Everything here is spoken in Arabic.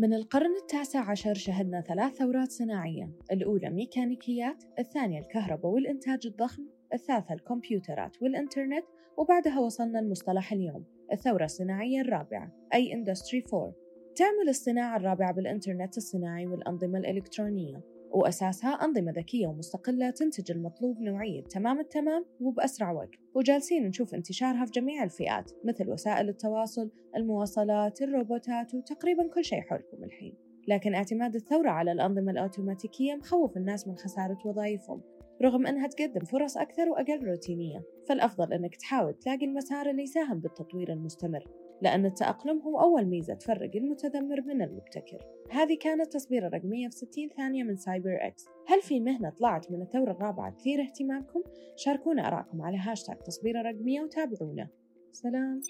من القرن التاسع عشر شهدنا ثلاث ثورات صناعية. الأولى ميكانيكيات الثانية الكهرباء والإنتاج الضخم الثالثة الكمبيوترات والإنترنت وبعدها وصلنا المصطلح اليوم الثورة الصناعية الرابعة أي Industry 4 تعمل الصناعة الرابعة بالإنترنت الصناعي والأنظمة الإلكترونية. وأساسها أنظمة ذكية ومستقلة تنتج المطلوب نوعية تمام التمام وبأسرع وقت. وجالسين نشوف انتشارها في جميع الفئات مثل وسائل التواصل المواصلات الروبوتات وتقريبا كل شيء حولكم الحين. لكن اعتماد الثورة على الأنظمة الأوتوماتيكية مخوف الناس من خسارة وظائفهم رغم أنها تقدم فرص أكثر وأقل روتينية. فالأفضل أنك تحاول تلاقي المسار اللي يساهم بالتطوير المستمر. لأن التأقلم هو أول ميزة تفرق المتذمر من المبتكر. هذه كانت تصبيرة رقمية في 60 ثانية من سايبر إكس. هل في مهنة طلعت من الثورة الرابعة تثير اهتمامكم؟ شاركونا أراءكم على هاشتاج تصبيرة رقمية وتابعونا. سلام.